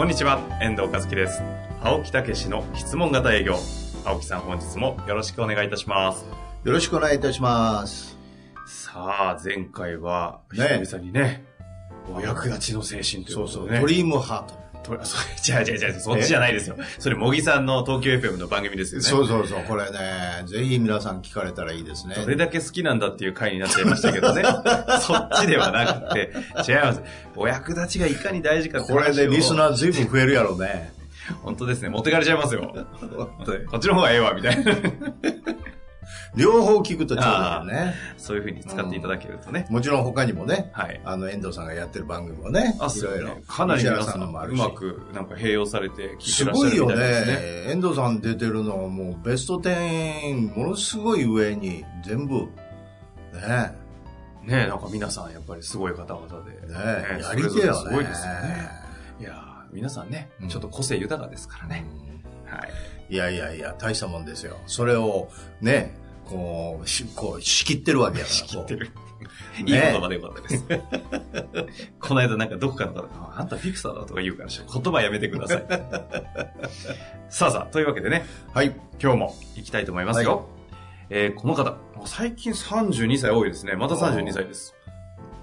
こんにちは、遠藤和樹です。青木武の質問型営業。青木さん、本日もよろしくお願いいたします。よろしくお願いいたします。さあ、前回は、ね久々にね、お役立ちの精神というそうそう、ことでね。ドリームハート。と それ違う違う違う、そっちじゃないですよ。それ、茂木さんの東京 FM の番組ですよね。そうそうそう、これね、ぜひ皆さん聞かれたらいいですね。どれだけ好きなんだっていう回になっちゃいましたけどね。そっちではなくて、違います。お役立ちがいかに大事かこれでリスー。ナー随分増えるやろうね。本当ですね。持ってかれちゃいますよ。こっちの方がええわ、みたいな。両方聞くとちょうどいいよね。そういう風に使っていただけるとね。もちろん他にもね、はい。あの、遠藤さんがやってる番組もね、あ、いそうろいろね。。かなり皆西さんもあるしうまくなんか併用されて聞いすてらっしゃるごいよねみたいですね。。遠藤さん出てるのはもうベスト10、ものすごい上に全部、ねねなんか皆さんやっぱりすごい方々で。ねねやり手よね。すごいですよね。いやー皆さんねうん、ちょっと個性豊かですからね。うんはい。いやいやいや、大したもんですよ。それを、ね、こう、しこう仕切ってるわけやから。仕切ってる。いいね言葉でよかったです。この間なんかどこかの方が、ああんたフィクサーだとか言うからし言葉やめてください。さあさあ、というわけでね、はい。今日も行きたいと思いますよ。はいえーこの方、最近32歳多いですね。また32歳です。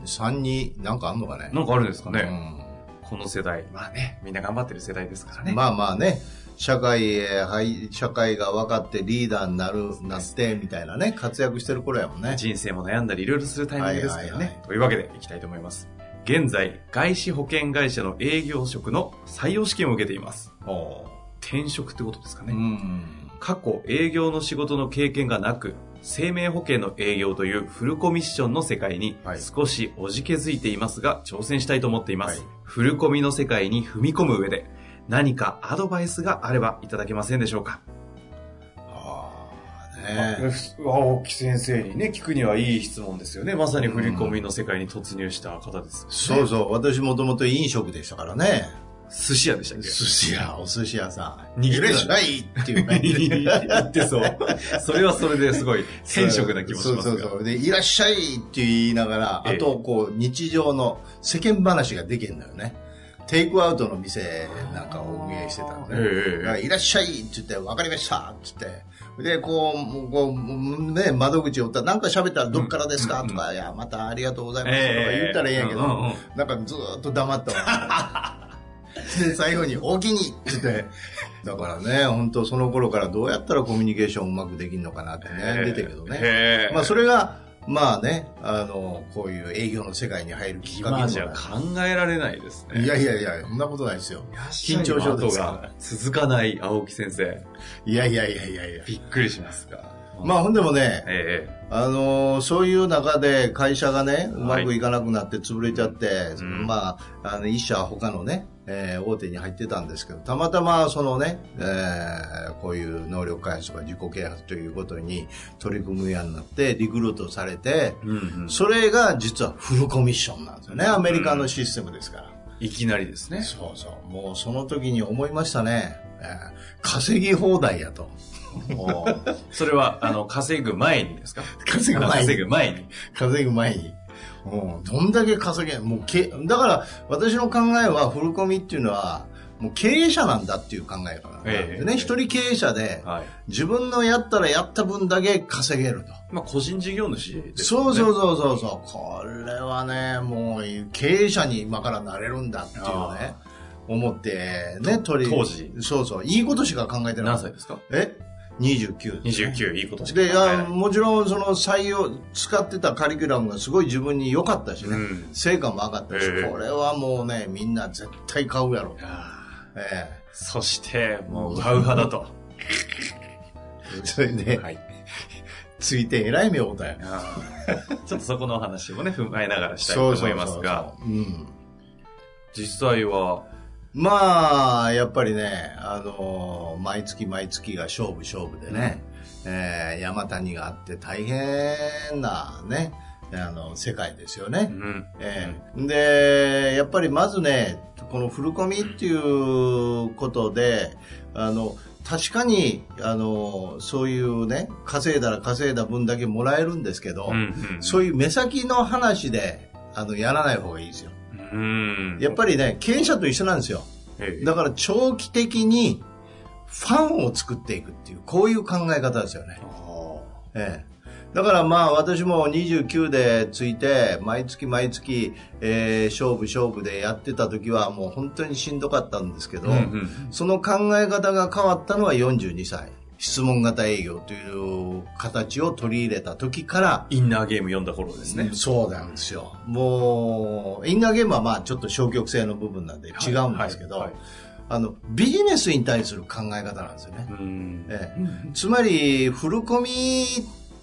3になんかあんのかね。なんかあるんですかね、うんこの世代。まあね、みんな頑張ってる世代ですからね。まあまあね、社会へ、はい、社会が分かってリーダーになる、なって、みたいなね、活躍してる頃やもんね。人生も悩んだりいろいろするタイミングですからね。はいはいはいというわけでいきたいと思います。現在、外資保険会社の営業職の採用試験を受けています。お転職ってことですかうね。ん。過去営業の仕事の経験がなく、生命保険の営業というフルコミッションの世界にはい少しおじけづいていますが、挑戦したいと思っています。はいフルコミの世界に踏み込む上で、何かアドバイスがあればいただけませんでしょうか？ああ、ね青木先生にね、聞くにはいい質問ですよね。まさに振り込みの世界に突入した方です、そうそう、私もともと飲食でしたからね。寿司屋でしたっけ？寿司屋、お寿司屋さん。握ってたいらっしゃいっていう感じで。言ってそう。それはそれですごい天職な気もしますが。そうそうそう。で、いらっしゃいって言いながら、ええあと、こう、日常の世間話ができるんだよね。テイクアウトの店なんかを運営してたのね。ええだからいらっしゃいって言って、わかりましたって言って。で、こう、もうこう、ね、窓口をったら、なんか喋ったらどっからですか、うんとか、いや、またありがとうございますとかええ言ったらええんやけど、うんうんうんなんかずーっと黙ったわ。で、最後に、お気にって言って、だからね、本当その頃からどうやったらコミュニケーションうまくできるのかなって悩んでたけどね。まあ、それが、まあね、あの、こういう営業の世界に入るきっかけに今じゃ考えられないですね。るいやいやいや、そんなことないですよ。緊張症ですかが続かない青木先生。いやいやいやいやいや。びっくりしますが。まあ、ほんでもね、えあのそういう中で会社がね、うまくいかなくなって潰れちゃって、うんまあ、あの、一社他のね、えー大手に入ってたんですけど、たまたまそのね、えーこういう能力開発とか自己啓発ということに取り組むようになって、リクルートされて、えうんうん。それが実はフルコミッションなんですよね。アメリカのシステムですから。いきなりですね。そうそう。もうその時に思いましたね。えー稼ぎ放題やと。それは、あの、稼ぐ前にですか？稼ぐ前に稼ぐ前に。稼ぐ前に。うん、どんだけ稼げん、もうけ、だから私の考えはフルコミっていうのは、もう経営者なんだっていう考えから、ええね。一人経営者で、はい。自分のやったらやった分だけ稼げると。まあ、個人事業主ですそうそうう。そうそうそう。これはね、もう経営者に今からなれるんだっていうね、思って、ね、取り。当時そうそう。いいことしか考えてなかった。何歳ですか？え？?29。29、いいことしかで、もちろんその採用、使ってたカリキュラムがすごい自分に良かったしね、うん成果も上がったし、ええこれはもうね、みんな絶対買うやろ。あーえそして、もう、ウハウハだと。え それで、はい。ついてえらい目をたよ。あーちょっとそこのお話もね、踏まえながらしたいと思いますが。実際は。まあ、やっぱりね、あの、毎月毎月が勝負勝負でね、えー山谷があって大変なね、あの、世界ですよね。うん。ええで、やっぱりまずね、この振り込みっていうことで、あの、確かに、あの、そういうね、稼いだら稼いだ分だけもらえるんですけど、うん。そういう目先の話で、あの、やらない方がいいですよ。うん。やっぱりね、経営者と一緒なんですよ。ええだから長期的にファンを作っていくっていう、こういう考え方ですよね。あええ。だからまあ私も29でついて毎月毎月、えー勝負勝負でやってた時はもう本当にしんどかったんですけど、うんうんその考え方が変わったのは42歳。質問型営業という形を取り入れた時から、インナーゲーム読んだ頃ですね。そうなんですよ。もう、インナーゲームはまあちょっと消極性の部分なんで違うんですけど、はいはいあの、ビジネスに対する考え方なんですよね。うん。ええつまり、振り込み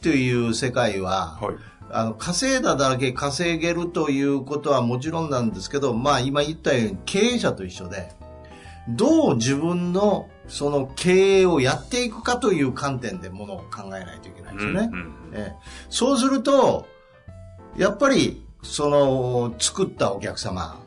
という世界は、はい。あの、稼いだだけ稼げるということはもちろんなんですけど、まあ今言ったように経営者と一緒で、どう自分のその経営をやっていくかという観点でものを考えないといけないですよね。うんうんええそうすると、やっぱり、その、作ったお客様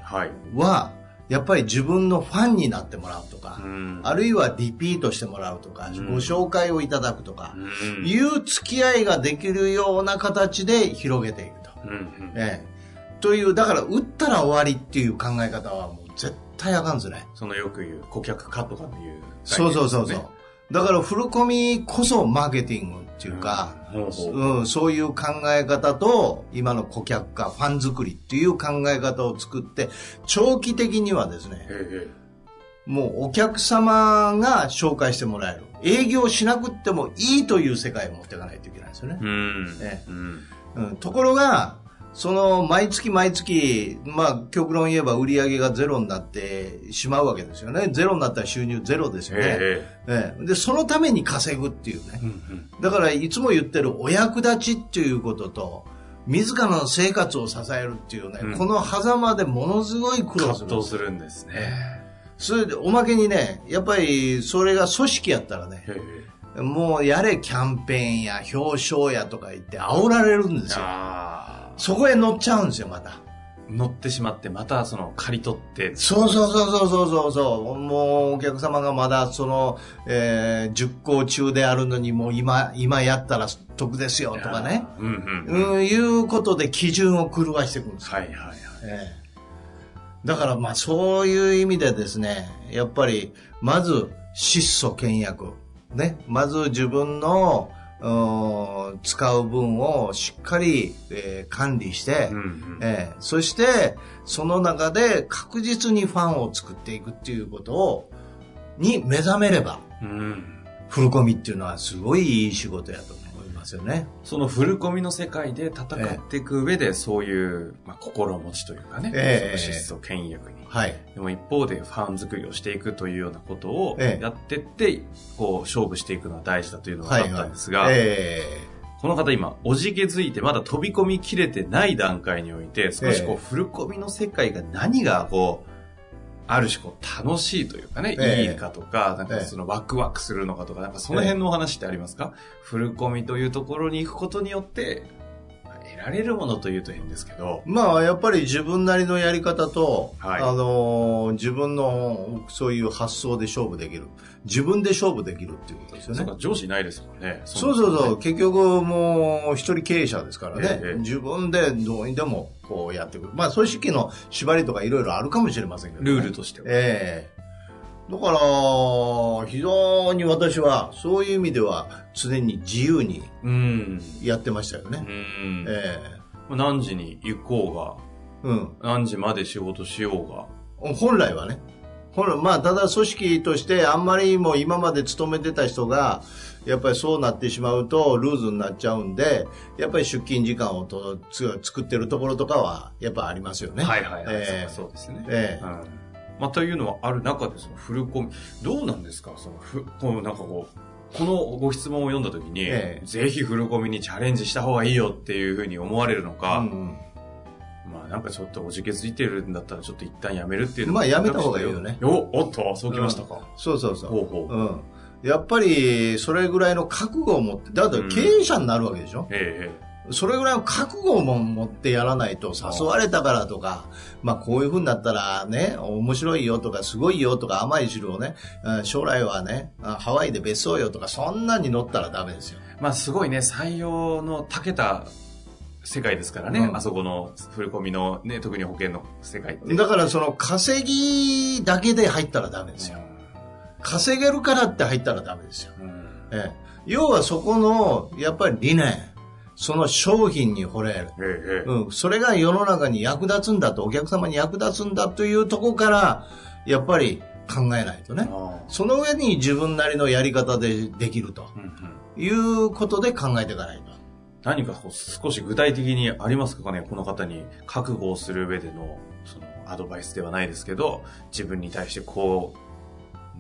はやっぱり自分のファンになってもらうとか、うんあるいはリピートしてもらうとか、うんご紹介をいただくとか、うんいう付き合いができるような形で広げていくと。うんうんええ。という、だから、打ったら終わりっていう考え方はもう絶対あかんですね。そのよく言う顧客化とかっていう、そうそうそうそう。ね。だから、振り込みこそマーケティングっていうか、うん。そういう考え方と、今の顧客化、ファン作りっていう考え方を作って、長期的にはですね、へもうお客様が紹介してもらえる。営業しなくってもいいという世界を持っていかないといけないですよね。ところが、その毎月毎月、まあ極論言えば売り上げがゼロになってしまうわけですよね。ゼロになったら収入ゼロですよね。へええで、そのために稼ぐっていうねえ。うんうんだからいつも言ってるお役立ちっていうことと、自らの生活を支えるっていうね、うんこの狭間でものすごい苦労する。葛藤するんですね。それで、おまけにね、やっぱりそれが組織やったらね、もうやれキャンペーンや表彰やとか言って煽られるんですよ。そこへ乗っちゃうんですよ、また。乗ってしまって、またその、刈り取って、そうそうそうそうそうそうそう。もうお客様がまだその、えー、熟考中であるのにもう今、今やったら得ですよとかね。うんうん。うん、いうことで基準を狂わしていくんですよ。はいはいはい。ええだからまあそういう意味でですね、やっぱりまず質素倹約。ね。まず自分のうん使う分をしっかり、えー管理して、うんうんええそして、その中で確実にファンを作っていくっていうことを、に目覚めれば、うん。フルコミっていうのはすごいいい仕事やと思いますよね。そのフルコミの世界で戦っていく上で、そういう、まあ、心持ちというかね、ええその質素倹約に。はい。でも一方でファン作りをしていくというようなことをええやってって、こう、勝負していくのは大事だというのがあったんですが、えこの方今、おじけづいてまだ飛び込みきれてない段階において、少しこええう、フルコミの世界が何がこう、ある種こう、楽しいというかね、ええいいかとか、なんかそのワクワクするのかとか、なんかその辺のお話ってありますか、フルコミというところに行くことによって、まあ得られるものというと変ですけど、まあ、やっぱり自分なりのやり方と、はいあのー自分のそういう発想で勝負できる。自分で勝負できるっていうことですよねそうか。上司いないですもんね。そうそうそう。結局もう一人経営者ですからね。ええ自分でどうにでもこうやっていく。まあ組織の縛りとかいろいろあるかもしれませんけど、ね。ルールとしては。ええだから、非常に私はそういう意味では常に自由にうん。やってましたようね。ん。えまあ何時に行こえうん。うが、何時まで仕事しようが、本来はね。本来、まあ、ただ組織としてあんまりもう今まで勤めてた人が、やっぱりそうなってしまうとルーズになっちゃうんで、やっぱり出勤時間をとつ作ってるところとかは、やっぱありますよね。はいはいはい。ええそうですね。ええうんまあ、というのはある中で、そのフルコミ、どうなんですか？そのふ、このなんかこう、このご質問を読んだときに、ええぜひフルコミにチャレンジした方がいいよっていうふうに思われるのか、うんまああなんかちょっとおじけづいてるんだったらちょっと一旦やめるっていうのまあやめた方がいいよねお、おっと、そうきましたか。そうそうそう。ほうほう。うん。やっぱり、それぐらいの覚悟を持って、だって経営者になるわけでしょ、えそれぐらいの覚悟も持ってやらないと、誘われたからとか、まあこういう風になったらね、面白いよとか、すごいよとか、甘い汁をね、うん将来はね、あハワイで別荘よとか、そんなに乗ったらダメですよ。えまあすごいね、採用の長けた世界ですからね、うんあそこの振り込みのね、特に保険の世界って。だからその稼ぎだけで入ったらダメですよ。稼げるからって入ったらダメですよ。うんええ、要はそこの、やっぱり理念、その商品に惚れる。ええええうん、それが世の中に役立つんだと、お客様に役立つんだというところから、やっぱり考えないとね。あその上に自分なりのやり方でできるとあうんうんいうことで考えていかないと。何かこう少し具体的にありますかね？この方に覚悟をする上でのそのアドバイスではないですけど自分に対してこう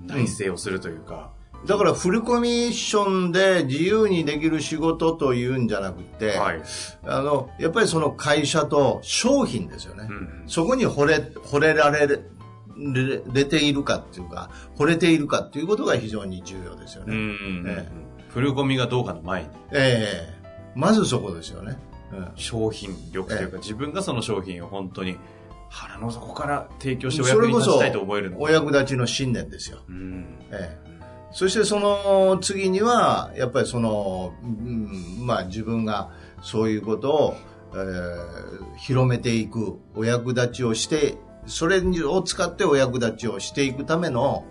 内省をするというか、だからフルコミッションで自由にできる仕事というんじゃなくて、はい、あの、やっぱりその会社と商品ですよね。うんそこに惚れ、惚れられる、れれているかっていうか、惚れているかっていうことが非常に重要ですようんうんね。うん。えフルコミがどうかの前に。ええまずそこですよね。うん。商品力というか、自分がその商品を本当に腹の底から提供しておそれこそ役に立ちたいと思えるのお役立ちの信念ですよ。うん。ええ。そしてその次には、やっぱりその、うんまあ自分がそういうことを、えー広めていく、お役立ちをして、それを使ってお役立ちをしていくための、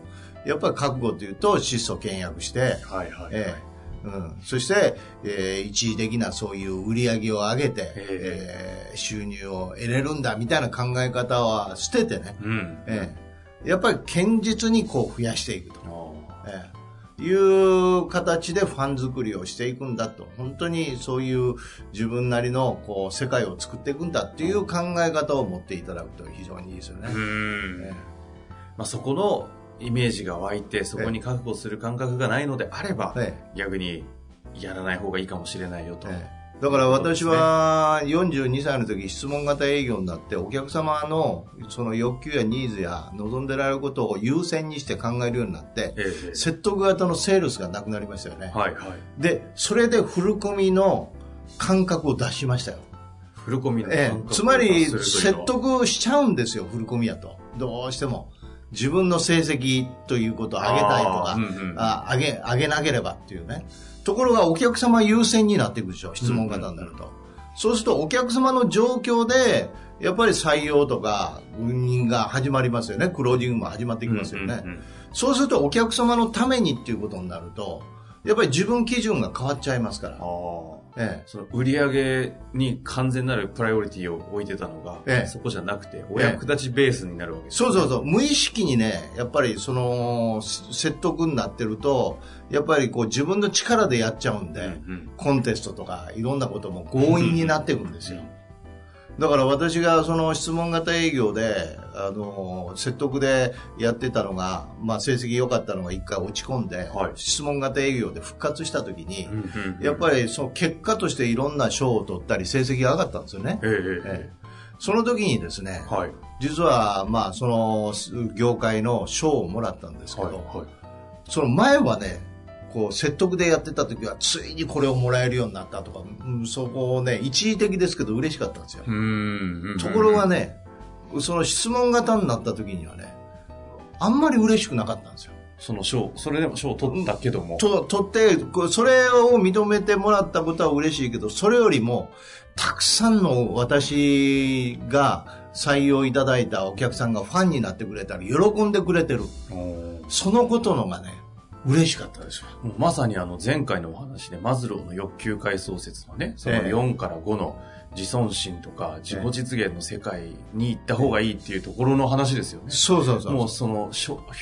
やっぱり覚悟というと、質素倹約して、はいはい、ええうん、そして、えー一時的なそういう売り上げを上げて、ええー収入を得れるんだみたいな考え方は捨ててね、うん。ええやっぱり堅実にこう増やしていくと。あええいう形でファン作りをしていくんだと。本当にそういう自分なりのこう世界を作っていくんだっていう考え方を持っていただくと非常にいいですよね。ー。うん。えまあ、そこのイメージが湧いてそこに覚悟する感覚がないのであれば、え逆にやらない方がいいかもしれないよと、ええだから私は42歳の時質問型営業になってお客様のその欲求やニーズや望んでられることを優先にして考えるようになってええ説得型のセールスがなくなりましたよね。はいはいで、それでフルコミの感覚を出しましたよ。フルコミのええ、感覚つまり説得しちゃうんですよ、フルコミやと。どうしても。自分の成績ということを上げたいとか、あーうんうんあ上げ、上げなければっていうね。ところがお客様優先になっていくでしょ、質問型になると。そうするとお客様の状況で、やっぱり採用とか、運任が始まりますよね。クロージングも始まってきますよね。うんうんうんそうするとお客様のためにっていうことになると、やっぱり自分基準が変わっちゃいますから。ええ。その売り上げに完全なるプライオリティを置いてたのが、ええ。そこじゃなくてお役立ちベースになるわけです、そうそうそう。無意識にね、やっぱりその、す説得になってると、やっぱりこう自分の力でやっちゃうんで、うんうん。コンテストとかいろんなことも強引になっていくんですよ。だから私がその質問型営業で、あの、説得でやってたのが、まあ成績良かったのが一回落ち込んで、はい。質問型営業で復活した時に、うんうんうんやっぱりその結果としていろんな賞を取ったり成績が上がったんですよね。えええええその時にですね、えはい。実は、まあ、その業界の賞をもらったんですけど、はいはい。その前はね、こう説得でやってた時は、ついにこれをもらえるようになったとか、うんそこをね、一時的ですけど嬉しかったんですよ。ところがね、その質問型になった時にはね、あんまり嬉しくなかったんですよ。その賞それでも賞を取ったけども、と取って、それを認めてもらったことは嬉しいけど、それよりも、たくさんの私が採用いただいたお客さんがファンになってくれたり、喜んでくれてる。そのことのがね、嬉しかったですまさにあの前回のお話でマズローの欲求階層説のね、そのええ。4から5の自尊心とか自己実現の世界に行った方がいいっていうところの話ですよね。そうそうそう。もうその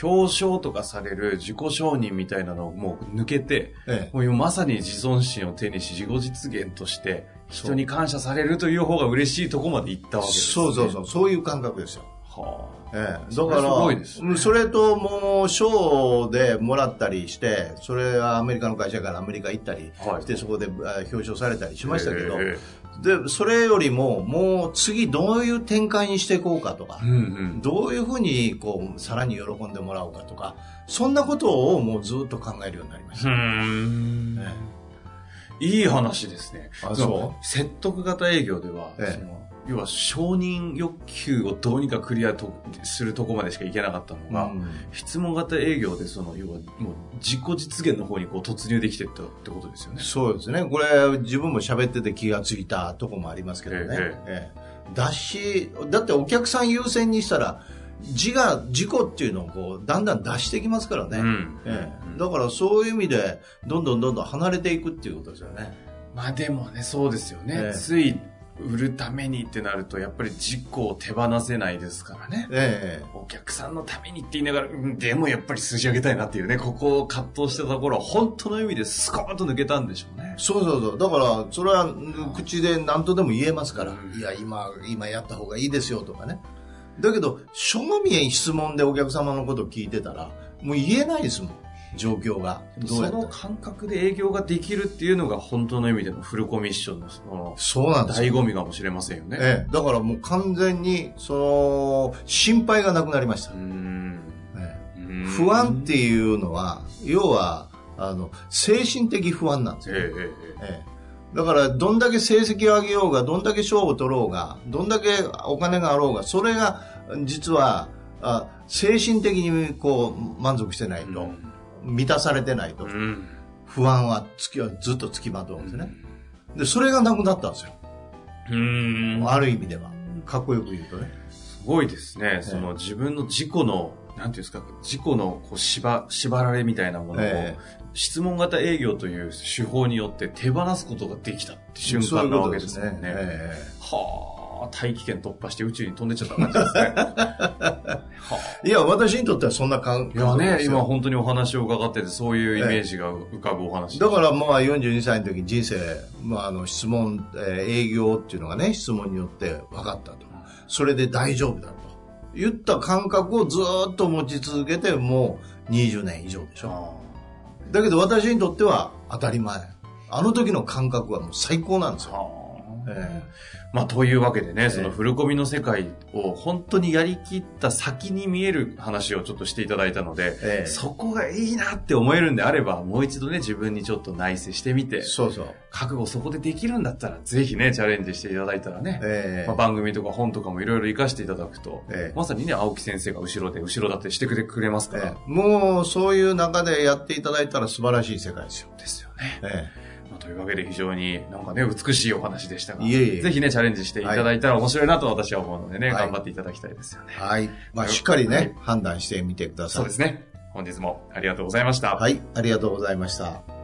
表彰とかされる自己承認みたいなのをもう抜けて、ええもうまさに自尊心を手にし自己実現として人に感謝されるという方が嬉しいとこまで行ったわけです、ね。そうそうそう、そういう感覚ですよ。はええ、だから、すごいですねうんそれともう、賞でもらったりして、それはアメリカの会社からアメリカ行ったりあ。はい。して、そこであ表彰されたりしましたけど、えで、それよりも、もう次どういう展開にしていこうかとか、うんうん。どういうふうに、こう、さらに喜んでもらおうかとか、そんなことをもうずっと考えるようになりましうた。いい話ですね。説得型営業では、ええその要は承認欲求をどうにかクリアとするとこまでしかいけなかったのが、うん質問型営業でその要はもう自己実現の方にこう突入できてったってことですよね。そうですね。これ、自分も喋ってて気がついたとこもありますけどね。えええだし、だってお客さん優先にしたら、自我、自己っていうのをこう、だんだん出してきますからね。うんええだからそういう意味で、どんどんどんどん離れていくっていうことですよね。まあでもね、そうですよね。ええつい売るためにってなると、やっぱり自己を手放せないですからね。ええお客さんのためにって言いながら、うんでもやっぱり数字上げたいなっていうね、ここを葛藤してたところは本当の意味でスコーンと抜けたんでしょうね。そうそうそう。だから、それはうん口で何とでも言えますから、うんいや、今、今やった方がいいですよとかね。だけど、正面質問でお客様のことを聞いてたら、もう言えないですもん、状況が。どうそやった？の感覚で営業ができるっていうのが本当の意味でのフルコミッションのそのそうなんですよ。醍醐味かもしれませんよね。ええ、だからもう完全に、その、心配がなくなりましたう。んえうんえ不安っていうのは、要は、あの、精神的不安なんですよ。ええええだから、どんだけ成績を上げようが、どんだけ賞を取ろうが、どんだけお金があろうが、それが、実は、あ精神的にこう、満足してないえと、満たされてないとう、ん不安はつき、ずっとつきまとうんですね。で、それがなくなったんですよ。うんある意味では。かっこよく言うとね。すごいですね。その自分の自己の、なんていうんですか、自己のこう縛、縛られみたいなものを、え質問型営業という手法によって手放すことができたってえ瞬間なわけですもんね。えはあ、大気圏突破して宇宙に飛んでっちゃった感じですね。いや、私にとってはそんな感あ、いやね、今よ本当にお話を伺ってて、そういうイメージが浮かぶお話だからまあ42歳の時に人生、まああの質問、えー営業っていうのがね、質問によって分かったと。それで大丈夫だと。言った感覚をずーっと持ち続けてもう20年以上でしょ。あだけど私にとっては当たり前。あの時の感覚はもう最高なんですあよ。はあえまあ、というわけでね、えそのフルコミの世界を本当にやりきった先に見える話をちょっとしていただいたので、ええ。そこがいいなって思えるんであれば、もう一度ね、自分にちょっと内省してみて、そうそう。覚悟そこでできるんだったら、ぜひね、チャレンジしていただいたらね、ええ。まあ、番組とか本とかもいろいろ活かしていただくと、ええ。まさにね、青木先生が後ろで、後ろ盾してくれくれますから、ええ。もうそういう中でやっていただいたら素晴らしい世界ですよ。ですよね。えまあ、というわけで非常になんかね、美しいお話でしたが、いえいえぜひね、チャレンジしていただいたら面白いなと私は思うのでね、はい頑張っていただきたいですよね。えはい。まあしっかりね、はい判断してみてください。そうですね。本日もありがとうございました。はい。ありがとうございました。